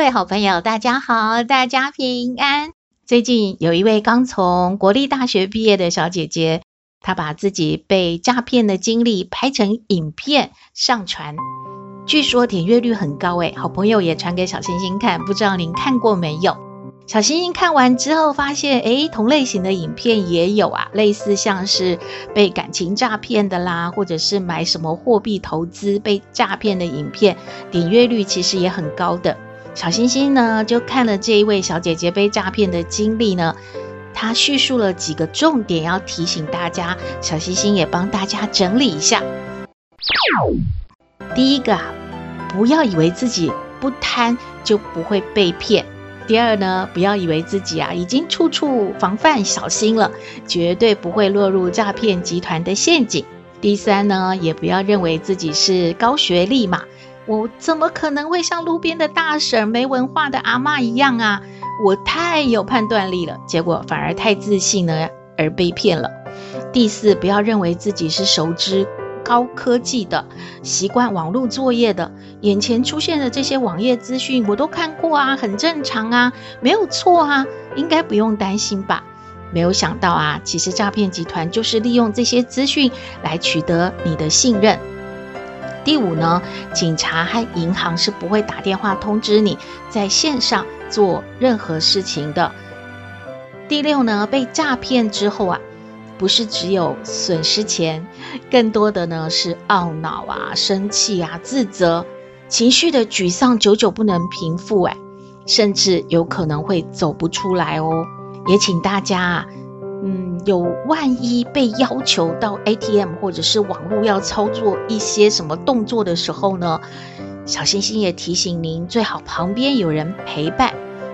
各位好朋友，大家好，大家平安。最近有一位刚从国立大学毕业的小姐姐，她把自己被诈骗的经历拍成影片上传，据说点阅率很高诶。好朋友也传给小星星看，不知道您看过没有？小星星看完之后发现，诶，同类型的影片也有啊，类似像是被感情诈骗的啦，或者是买什么货币投资被诈骗的影片，点阅率其实也很高的。小星星呢，就看了这一位小姐姐被诈骗的经历呢，她叙述了几个重点要提醒大家，小星星也帮大家整理一下。第一个啊，不要以为自己不贪就不会被骗；第二呢，不要以为自己啊已经处处防范小心了，绝对不会落入诈骗集团的陷阱；第三呢，也不要认为自己是高学历嘛。我怎么可能会像路边的大婶、没文化的阿嬷一样啊？我太有判断力了，结果反而太自信了，而被骗了。第四，不要认为自己是熟知高科技的，习惯网络作业的，眼前出现的这些网页资讯我都看过啊，很正常啊，没有错啊，应该不用担心吧？没有想到啊，其实诈骗集团就是利用这些资讯来取得你的信任。第五呢，警察和银行是不会打电话通知你在线上做任何事情的。第六呢，被诈骗之后啊，不是只有损失钱，更多的呢是懊恼啊、生气啊、自责，情绪的沮丧久久不能平复，哎，甚至有可能会走不出来哦。也请大家啊。嗯，有万一被要求到 ATM 或者是网络要操作一些什么动作的时候呢，小星星也提醒您，最好旁边有人陪伴，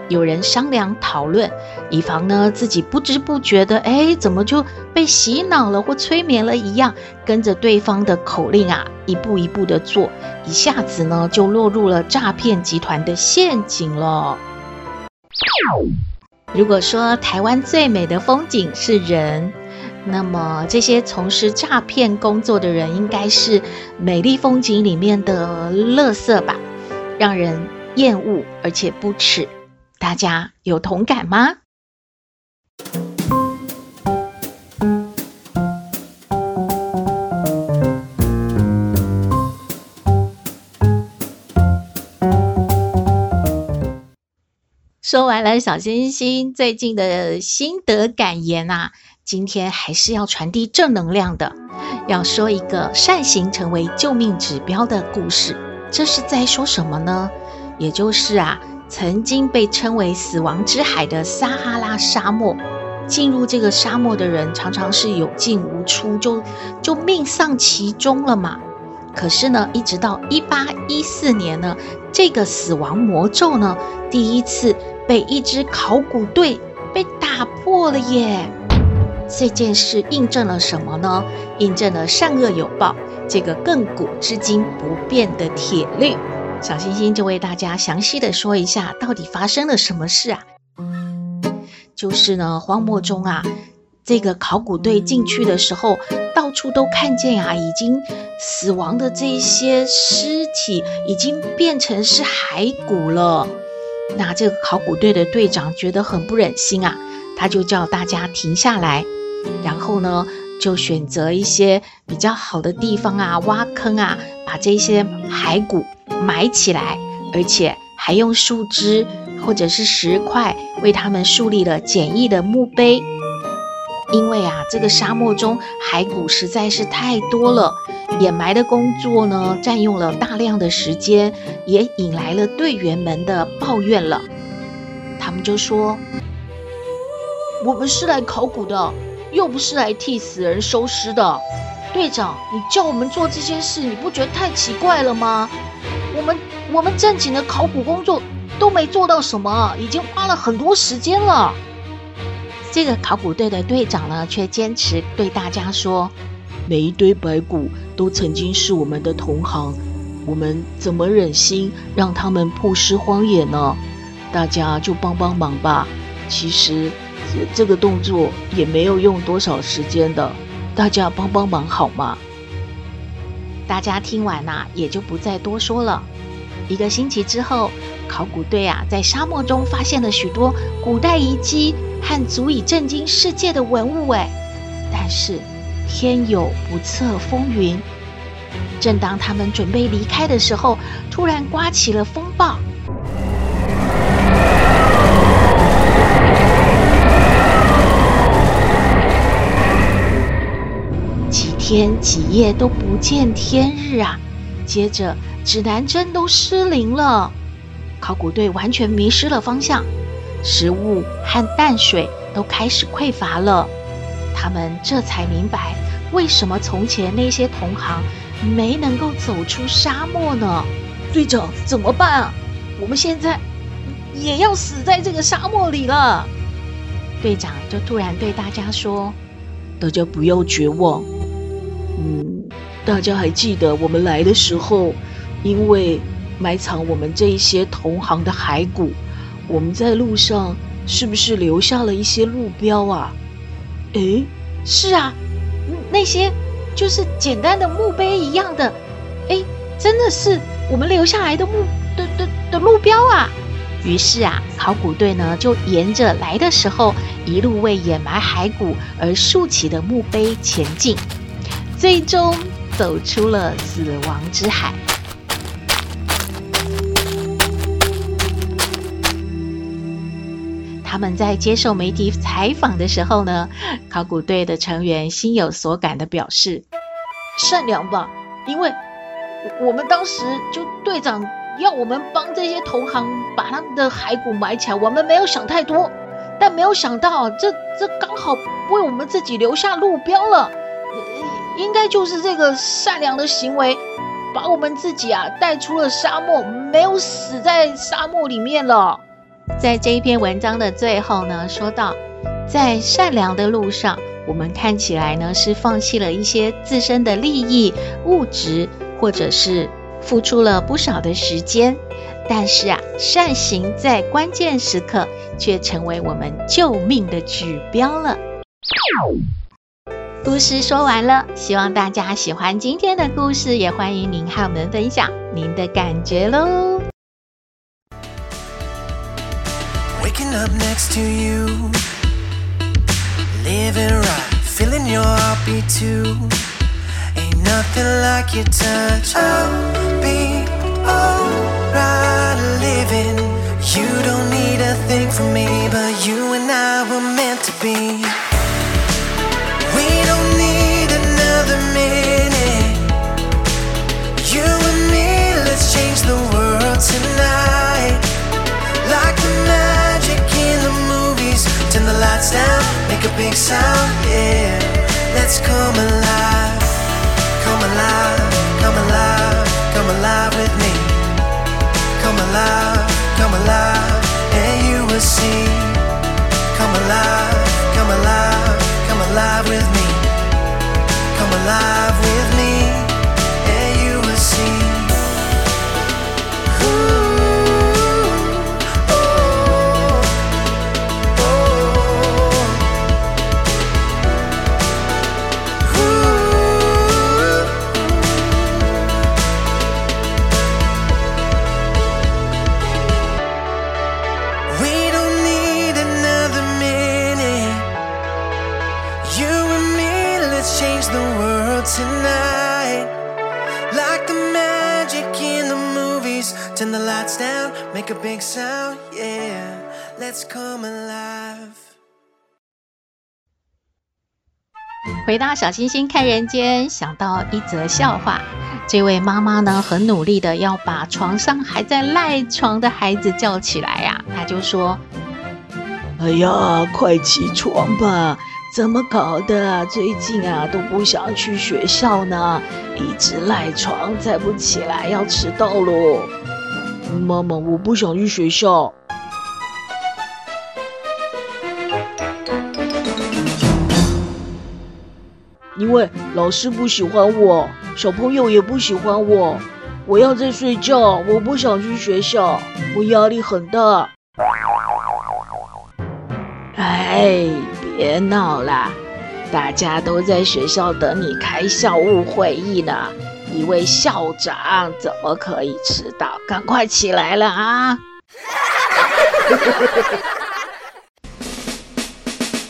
有人商量讨论，以防呢自己不知不觉的，哎，怎么就被洗脑了或催眠了一样，跟着对方的口令啊，一步一步的做，一下子呢就落入了诈骗集团的陷阱了。如果说台湾最美的风景是人，那么这些从事诈骗工作的人应该是美丽风景里面的垃圾吧，让人厌恶而且不耻。大家有同感吗？说完了小星星最近的心得感言啊，今天还是要传递正能量的，要说一个善行成为救命指标的故事。这是在说什么呢？也就是啊，曾经被称为死亡之海的撒哈拉沙漠，进入这个沙漠的人常常是有进无出，就就命丧其中了嘛。可是呢，一直到一八一四年呢，这个死亡魔咒呢，第一次。被一支考古队被打破了耶！这件事印证了什么呢？印证了善恶有报这个亘古至今不变的铁律。小星星就为大家详细的说一下，到底发生了什么事啊？就是呢，荒漠中啊，这个考古队进去的时候，到处都看见啊，已经死亡的这些尸体已经变成是骸骨了。那这个考古队的队长觉得很不忍心啊，他就叫大家停下来，然后呢，就选择一些比较好的地方啊，挖坑啊，把这些骸骨埋起来，而且还用树枝或者是石块为他们树立了简易的墓碑。因为啊，这个沙漠中骸骨实在是太多了，掩埋的工作呢，占用了大量的时间，也引来了队员们的抱怨了。他们就说：“我们是来考古的，又不是来替死人收尸的。队长，你叫我们做这些事，你不觉得太奇怪了吗？我们我们正经的考古工作都没做到什么，已经花了很多时间了。这个考古队的队长呢，却坚持对大家说：“每一堆白骨都曾经是我们的同行，我们怎么忍心让他们曝尸荒野呢？大家就帮帮忙吧。其实这个动作也没有用多少时间的。”大家帮帮忙好吗？大家听完呐、也就不再多说了。一个星期之后，考古队啊，在沙漠中发现了许多古代遗迹和足以震惊世界的文物。哎，但是天有不测风云，正当他们准备离开的时候，突然刮起了风暴。几天几夜都不见天日啊！接着指南针都失灵了，考古队完全迷失了方向，食物和淡水都开始匮乏了。他们这才明白，为什么从前那些同行没能够走出沙漠呢？队长，怎么办啊？我们现在也要死在这个沙漠里了。队长就突然对大家说：“大家不要绝望。”嗯，大家还记得我们来的时候，因为埋藏我们这一些同行的骸骨，我们在路上是不是留下了一些路标啊？诶，是啊，那些就是简单的墓碑一样的，诶，真的是我们留下来的墓的的的路标啊。于是啊，考古队呢就沿着来的时候一路为掩埋骸骨而竖起的墓碑前进。最终走出了死亡之海。他们在接受媒体采访的时候呢，考古队的成员心有所感地表示：“善良吧，因为我们当时就队长要我们帮这些同行把他们的骸骨埋起来，我们没有想太多，但没有想到这这刚好为我们自己留下路标了。”应该就是这个善良的行为，把我们自己啊带出了沙漠，没有死在沙漠里面了。在这一篇文章的最后呢，说到，在善良的路上，我们看起来呢是放弃了一些自身的利益、物质，或者是付出了不少的时间，但是啊，善行在关键时刻却成为我们救命的指标了。故事说完了，希望大家喜欢今天的故事，也欢迎您和我们分享您的感觉喽。Waking up next to you, living right, feeling your heartbeat too. Ain't nothing like your touch. I'll be alright living. You don't need a thing from me, but you and I were meant to be. Big sound, yeah. Let's come alive, come alive, come alive, come alive with me. Come alive, come alive, and you will see. Come alive, come alive, come alive with me. Come alive with me, Turn the lights down, make a big sound, yeah. Let's come alive. 回到小星星看人间，想到一则笑话。这位妈妈呢，很努力的要把床上还在赖床的孩子叫起来呀、啊。她就说：“哎呀，快起床吧，怎么搞的？最近啊都不想去学校呢，一直赖床，再不起来要迟到喽。妈妈，我不想去学校，因为老师不喜欢我，小朋友也不喜欢我。我要在睡觉，我不想去学校，我压力很大。哎，别闹啦，大家都在学校等你开校务会议呢。一位校长怎么可以迟到？赶快起来了啊！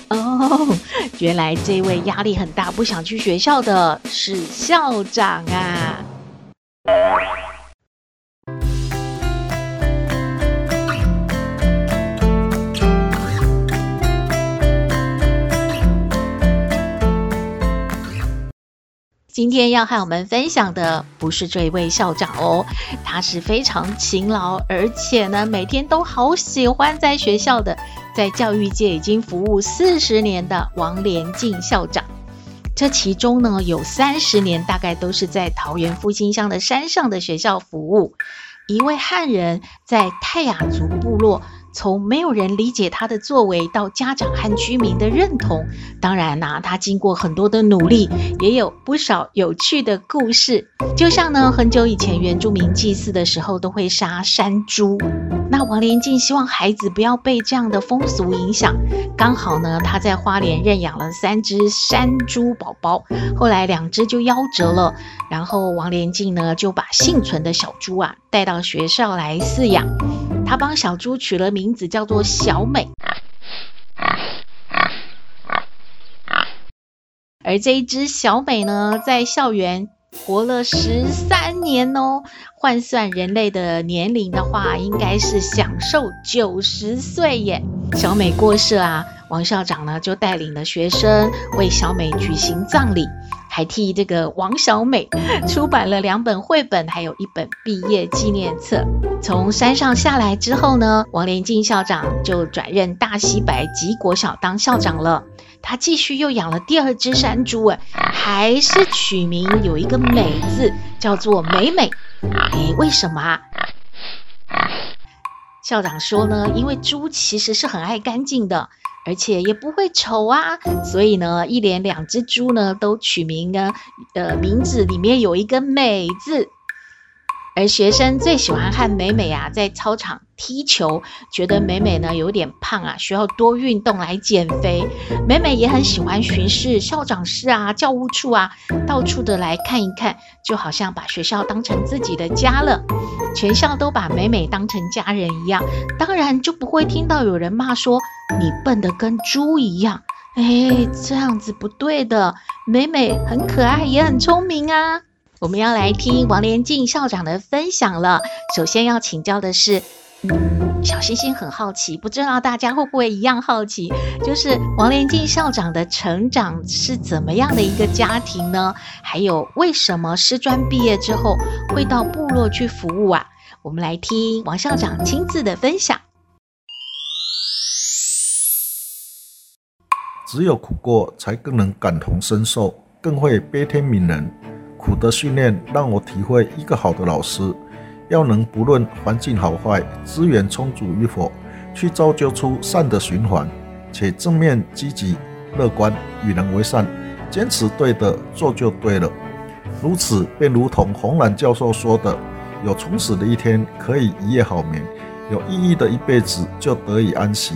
哦，原来这位压力很大、不想去学校的是校长啊。今天要和我们分享的不是这位校长哦，他是非常勤劳，而且呢每天都好喜欢在学校的，在教育界已经服务四十年的王连进校长。这其中呢有三十年大概都是在桃园复兴乡的山上的学校服务。一位汉人在泰雅族部落。从没有人理解他的作为，到家长和居民的认同，当然啦、他经过很多的努力，也有不少有趣的故事。就像呢，很久以前原住民祭祀的时候都会杀山猪，那王连进希望孩子不要被这样的风俗影响。刚好呢，他在花莲认养了三只山猪宝宝，后来两只就夭折了，然后王连进呢就把幸存的小猪啊带到学校来饲养。他帮小猪取了名字，叫做小美。而这一只小美呢，在校园活了十三年哦，换算人类的年龄的话，应该是享受九十岁耶。小美过世啊，王校长呢就带领了学生为小美举行葬礼。还替这个王小美 出版了两本绘本，还有一本毕业纪念册。从山上下来之后呢，王连进校长就转任大西白吉国小当校长了。他继续又养了第二只山猪，哎，还是取名有一个“美”字，叫做美美。哎，为什么啊？校长说呢，因为猪其实是很爱干净的。而且也不会丑啊，所以呢，一连两只猪呢都取名呢，呃，名字里面有一个“美”字。而学生最喜欢和美美啊在操场踢球，觉得美美呢有点胖啊，需要多运动来减肥。美美也很喜欢巡视校长室啊、教务处啊，到处的来看一看，就好像把学校当成自己的家了。全校都把美美当成家人一样，当然就不会听到有人骂说你笨得跟猪一样。哎，这样子不对的，美美很可爱，也很聪明啊。我们要来听王连进校长的分享了。首先要请教的是，小星星很好奇，不知道大家会不会一样好奇，就是王连进校长的成长是怎么样的一个家庭呢？还有为什么师专毕业之后会到部落去服务啊？我们来听王校长亲自的分享。只有苦过，才更能感同身受，更会悲天悯人。苦的训练让我体会，一个好的老师要能不论环境好坏、资源充足与否，去造就出善的循环，且正面积极、乐观、与人为善，坚持对的做就对了。如此便如同洪兰教授说的：“有充实的一天，可以一夜好眠；有意义的一辈子，就得以安息。”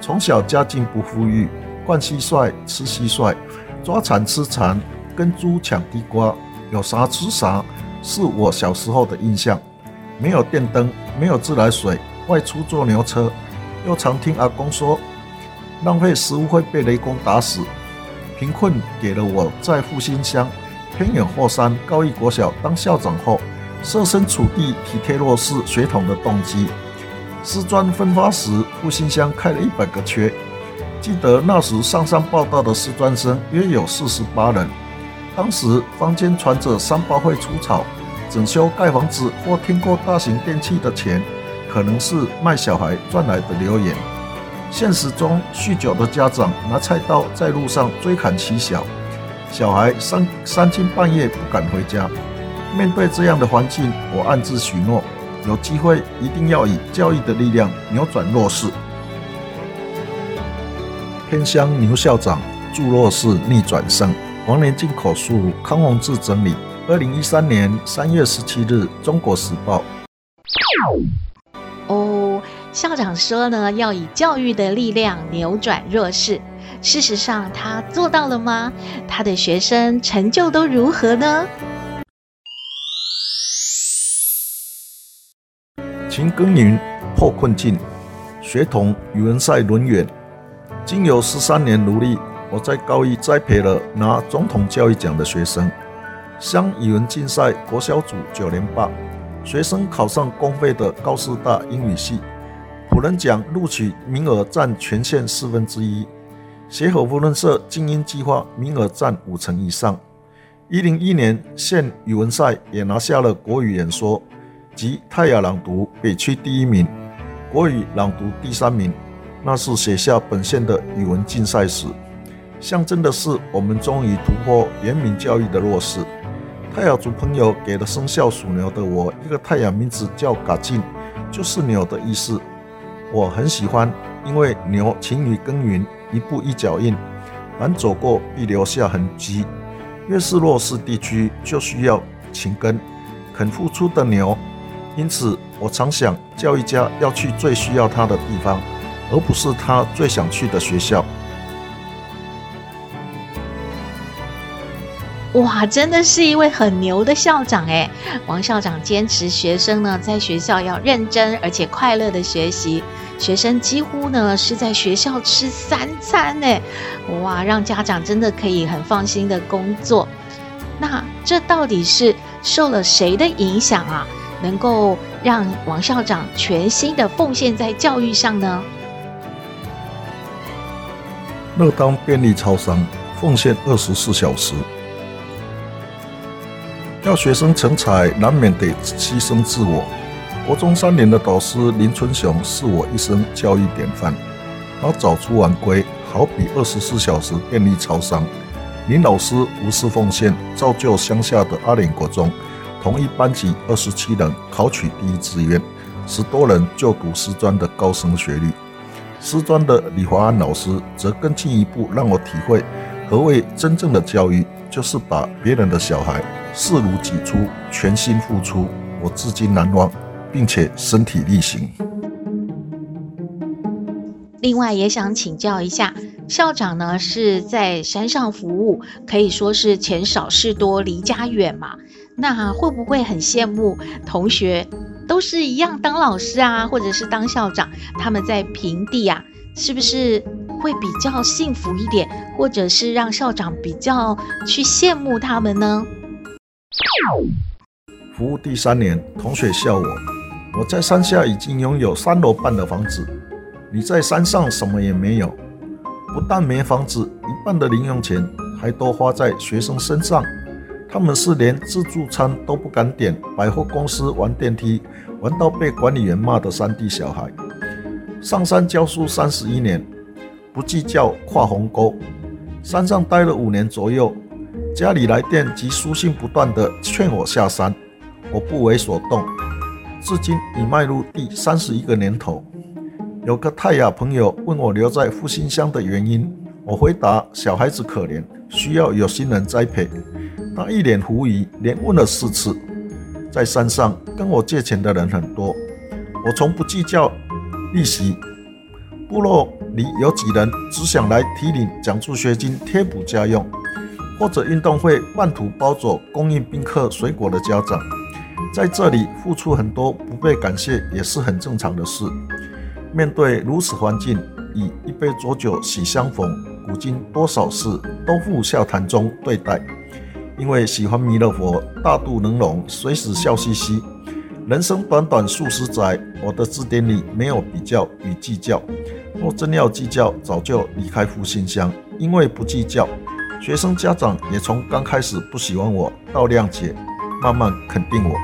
从小家境不富裕，惯蟋蟀吃蟋蟀，抓蝉吃蝉，跟猪抢地瓜。有啥吃啥，是我小时候的印象。没有电灯，没有自来水，外出坐牛车，又常听阿公说，浪费食物会被雷公打死。贫困给了我在复兴乡偏远后山高义国小当校长后，设身处地体贴弱势学童的动机。师专分发时，复兴乡开了一百个缺，记得那时上山报道的师专生约有四十八人。当时坊间传着三八会出草、整修盖房子或听过大型电器的钱，可能是卖小孩赚来的流言。现实中，酗酒的家长拿菜刀在路上追砍其小，小孩三三更半夜不敢回家。面对这样的环境，我暗自许诺，有机会一定要以教育的力量扭转弱势。偏乡牛校长助弱势逆转胜。王连进口述，康宏志整理。二零一三年三月十七日，《中国时报》。哦，校长说呢，要以教育的力量扭转弱势。事实上，他做到了吗？他的学生成就都如何呢？勤耕耘破困境，学童语文赛轮远。经由十三年努力，我在高一栽培了拿总统教育奖的学生。乡语文竞赛国小组九连霸，学生考上公费的高师大英语系。普仁奖录取名额占全县四分之一。协和福伦社精英计划名额占五成以上。一零一年县语文赛也拿下了国语演说。及泰雅朗读北区第一名，国语朗读第三名，那是写下本县的语文竞赛史，象征的是我们终于突破原民教育的弱势。泰雅族朋友给了生肖属牛的我一个太阳名字叫嘎进，就是牛的意思。我很喜欢，因为牛勤于耕耘，一步一脚印，凡走过必留下痕迹。越是弱势地区，就需要勤耕、肯付出的牛。因此，我常想，教育家要去最需要他的地方，而不是他最想去的学校。哇，真的是一位很牛的校长诶！王校长坚持学生呢在学校要认真而且快乐的学习，学生几乎呢是在学校吃三餐诶！哇，让家长真的可以很放心的工作。那这到底是受了谁的影响啊？能够让王校长全心的奉献在教育上呢？乐当便利超商，奉献二十四小时。要学生成才，难免得牺牲自我。国中三年的导师林春雄是我一生教育典范。他早出晚归，好比二十四小时便利超商。林老师无私奉献，造就乡下的阿莲国中。同一班级二十七人考取第一志愿，十多人就读师专的高升学率。师专的李华安老师则更进一步让我体会何谓真正的教育，就是把别人的小孩视如己出，全心付出。我至今难忘，并且身体力行。另外，也想请教一下校长呢，是在山上服务，可以说是钱少事多，离家远嘛。那会不会很羡慕同学都是一样当老师啊，或者是当校长？他们在平地啊，是不是会比较幸福一点，或者是让校长比较去羡慕他们呢？服务第三年，同学笑我，我在山下已经拥有三楼半的房子，你在山上什么也没有，不但没房子，一半的零用钱还都花在学生身上。他们是连自助餐都不敢点，百货公司玩电梯玩到被管理员骂的山地小孩。上山教书三十一年，不计较跨鸿沟。山上待了五年左右，家里来电及书信不断地劝我下山，我不为所动。至今已迈入第三十一个年头。有个泰雅朋友问我留在复兴乡的原因，我回答：小孩子可怜，需要有心人栽培。他一脸狐疑，连问了四次。在山上跟我借钱的人很多，我从不计较利息。部落里有几人只想来提领奖助学金贴补家用，或者运动会半途包走供应宾客水果的家长，在这里付出很多不被感谢也是很正常的事。面对如此环境，以一杯浊酒喜相逢，古今多少事，都付笑谈中对待。因为喜欢弥勒佛，大肚能容，随时笑嘻嘻。人生短短数十载，我的字典里没有比较与计较。若真要计较，早就离开复兴乡。因为不计较，学生家长也从刚开始不喜欢我，到谅解，慢慢肯定我。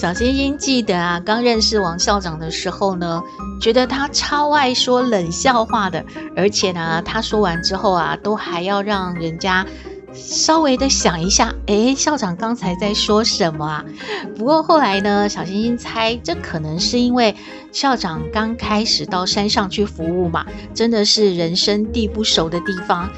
小星星记得啊，刚认识王校长的时候呢，觉得他超爱说冷笑话的，而且呢，他说完之后啊，都还要让人家稍微的想一下，诶，校长刚才在说什么啊？不过后来呢，小星星猜，这可能是因为校长刚开始到山上去服务嘛，真的是人生地不熟的地方。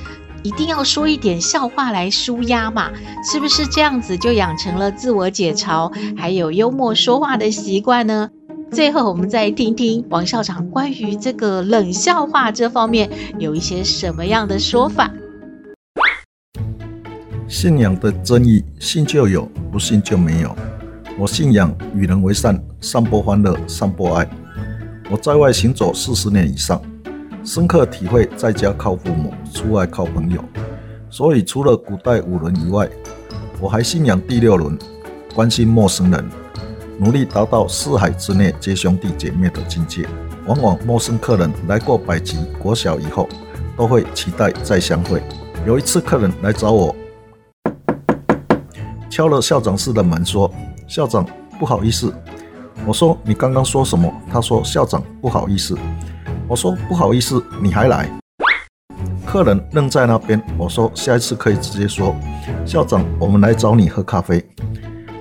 一定要说一点笑话来舒压嘛，是不是这样子就养成了自我解嘲，还有幽默说话的习惯呢？最后，我们再听听王校长关于这个冷笑话这方面有一些什么样的说法。信仰的真义，信就有，不信就没有。我信仰与人为善，散播欢乐，散播爱。我在外行走四十年以上。深刻体会，在家靠父母，出外靠朋友。所以，除了古代五伦以外，我还信仰第六伦，关心陌生人，努力达到四海之内皆兄弟姐妹的境界。往往陌生客人来过百集国小以后，都会期待再相会。有一次，客人来找我，敲了校长室的门，说：“校长，不好意思。”我说：“你刚刚说什么？”他说：“校长，不好意思。”我说不好意思，你还来？客人愣在那边。我说下一次可以直接说，校长，我们来找你喝咖啡。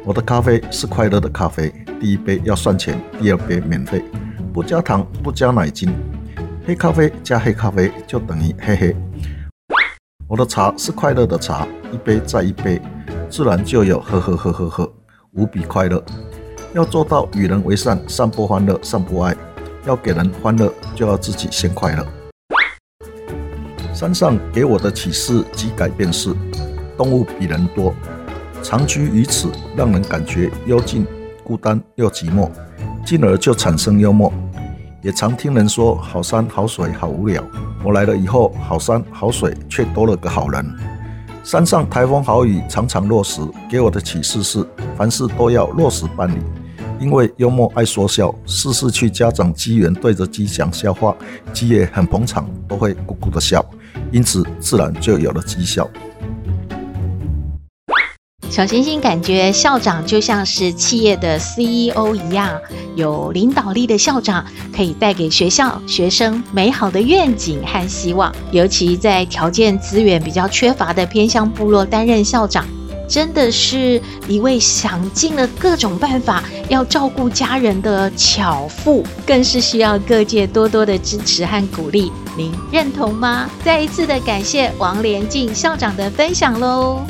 我的咖啡是快乐的咖啡，第一杯要算钱，第二杯免费，不加糖，不加奶精。黑咖啡加黑咖啡就等于嘿嘿。我的茶是快乐的茶，一杯再一杯，自然就有呵呵呵呵呵，无比快乐。要做到与人为善，散播欢乐，散播爱。要给人欢乐，就要自己先快乐。山上给我的启示及改变是：动物比人多，长居于此，让人感觉幽静、孤单又寂寞，进而就产生幽默。也常听人说好山好水好无聊，我来了以后，好山好水却多了个好人。山上台风豪雨，常常落石，给我的启示是：凡事都要落实办理。因为幽默爱说笑，事事去家长机缘对着鸡讲笑话，鸡也很捧场，都会咕咕的笑，因此自然就有了鸡笑。小星星感觉校长就像是企业的 CEO 一样，有领导力的校长可以带给学校学生美好的愿景和希望，尤其在条件资源比较缺乏的偏乡部落担任校长。真的是一位想尽了各种办法要照顾家人的巧妇，更是需要各界多多的支持和鼓励。您认同吗？再一次的感谢王连静校长的分享喽。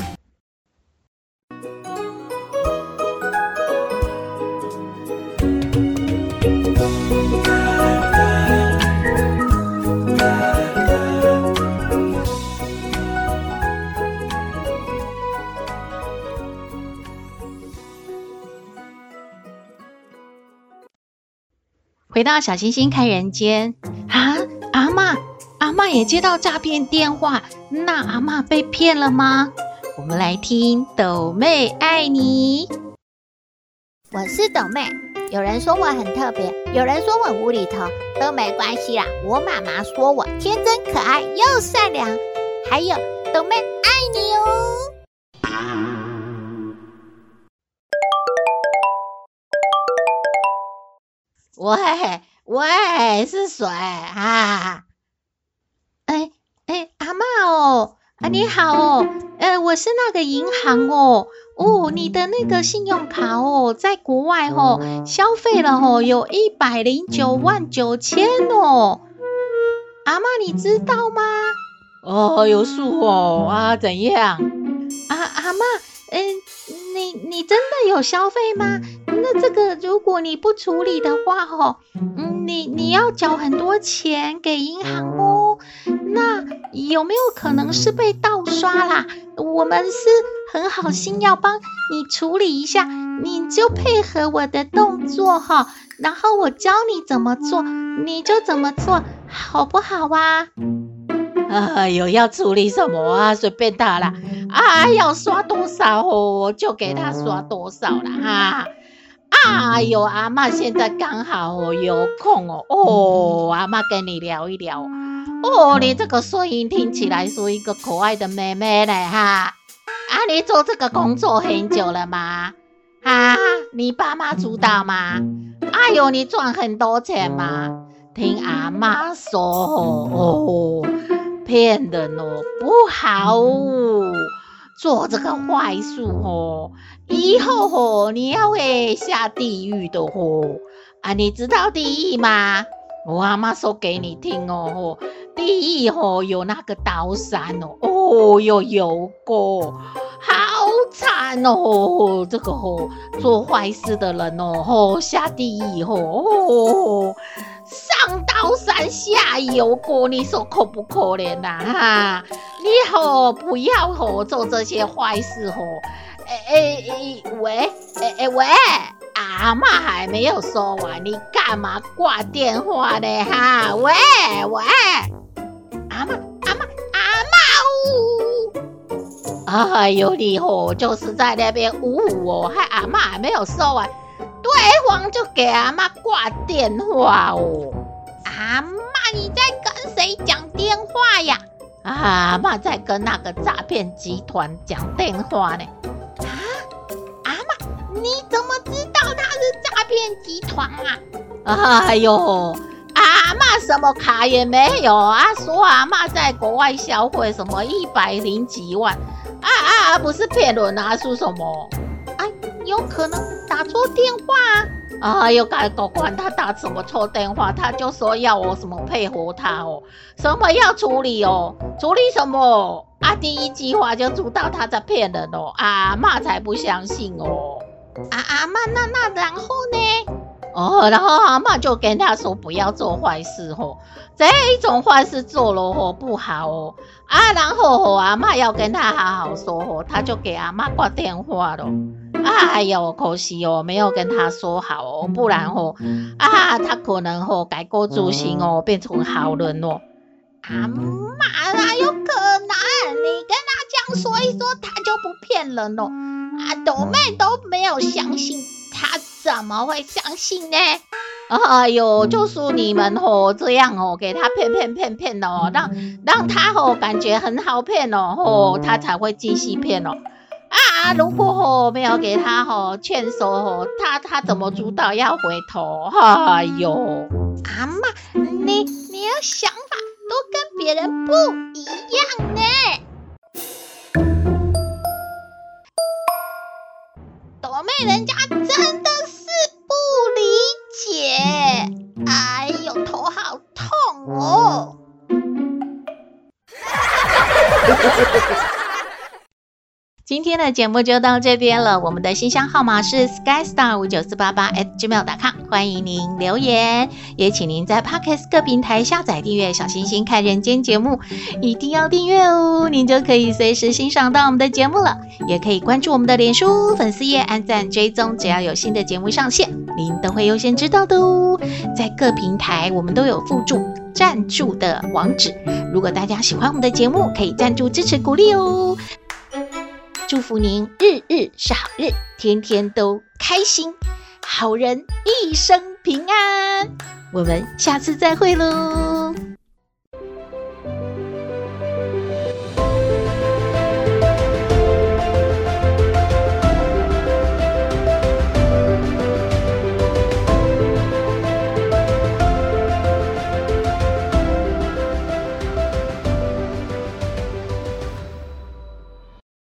回到小星星看人间啊，阿嬷，阿嬷也接到诈骗电话，那阿嬷被骗了吗？我们来听抖妹爱你。我是抖妹，有人说我很特别，有人说我无厘头，都没关系啦。我妈妈说我天真可爱又善良，还有抖妹爱你哦。喂喂，是谁啊？哎哎，阿嬷哦，啊你好哦，呃，我是那个银行哦，哦，你的那个信用卡哦，在国外哦，消费了哦，有一百零九万九千哦，阿嬷你知道吗？哦，有数哦，啊怎样？啊阿嬷，嗯、呃，你你真的有消费吗？那这个如果你不处理的话，吼，嗯，你你要缴很多钱给银行哦。那有没有可能是被盗刷啦？我们是很好心要帮你处理一下，你就配合我的动作哈，然后我教你怎么做，你就怎么做，好不好啊？哎呦，要处理什么啊？随便他啦，啊，要刷多少哦，就给他刷多少啦。哈。哎呦，阿妈现在刚好哦有空哦，哦，阿妈跟你聊一聊哦。你这个声音听起来是一个可爱的妹妹嘞哈。啊，你做这个工作很久了吗？啊，你爸妈知道吗？哎呦，你赚很多钱吗？听阿妈说哦，骗人哦，不好哦，做这个坏事哦，以后哦，你要会下地狱的哦。啊，你知道地狱吗？我阿妈说给你听哦，地狱哦，有那个刀山哦，哦有，有过，好惨哦，这个哦，做坏事的人哦，哦下地狱哦，高山下油锅，你说可不可怜呐？哈，你哦不要哦做这些坏事哦，哎哎哎，喂，哎哎喂。阿妈还没有说完，你干嘛挂电话呢？哈，喂喂，阿妈阿妈阿妈呜！哎呦，你哦，就是在那边呜哦，还阿妈还没有说完，对方就给阿妈挂电话哦。阿妈，你在跟谁讲电话呀？阿妈在跟那个诈骗集团讲电话呢。啊，阿妈你怎么知道他是诈骗集团啊？哎呦，阿妈什么卡也没有啊，说阿妈在国外消费什么一百零几万，啊啊，不是骗人啊，是什么？哎，有可能打错电话啊！哎呦，该管管他打什么错电话，他就说要我什么配合他哦，什么要处理哦，处理什么？啊，第一句话就知道他在骗人哦，阿妈才不相信哦。啊阿妈，那那然后呢？哦，然后阿妈就跟他说不要做坏事哦，这一种坏事做了哦不好哦。啊，然后哦阿妈要跟他好好说哦，他就给阿妈挂电话了。哎呦，可惜哦，没有跟他说好哦，不然哦啊他可能哦改过自新哦，变成好人哦。啊妈哪有可能？你跟他这样说一说，他就不骗人了。啊，斗妹都没有相信，他怎么会相信呢？哎呦，就是你们吼这样哦，给他骗骗骗骗哦，让让他吼感觉很好骗哦，吼他才会继续骗哦。啊，如果吼没有给他吼劝说吼，他他怎么知道要回头？哎呦，阿妈，你你的想法都跟别人不一样呢。人家真的是不理解，哎呦，头好痛哦！今天的节目就到这边了。我们的信箱号码是 skystar 五九四八八 at gmail.com，欢迎您留言，也请您在 Podcast 各平台下载订阅小星星看人间节目，一定要订阅哦，您就可以随时欣赏到我们的节目了。也可以关注我们的脸书粉丝页，按赞追踪，只要有新的节目上线，您都会优先知道的哦。在各平台我们都有附注赞助的网址，如果大家喜欢我们的节目，可以赞助支持鼓励哦。祝福您日日是好日，天天都开心，好人一生平安。我们下次再会喽。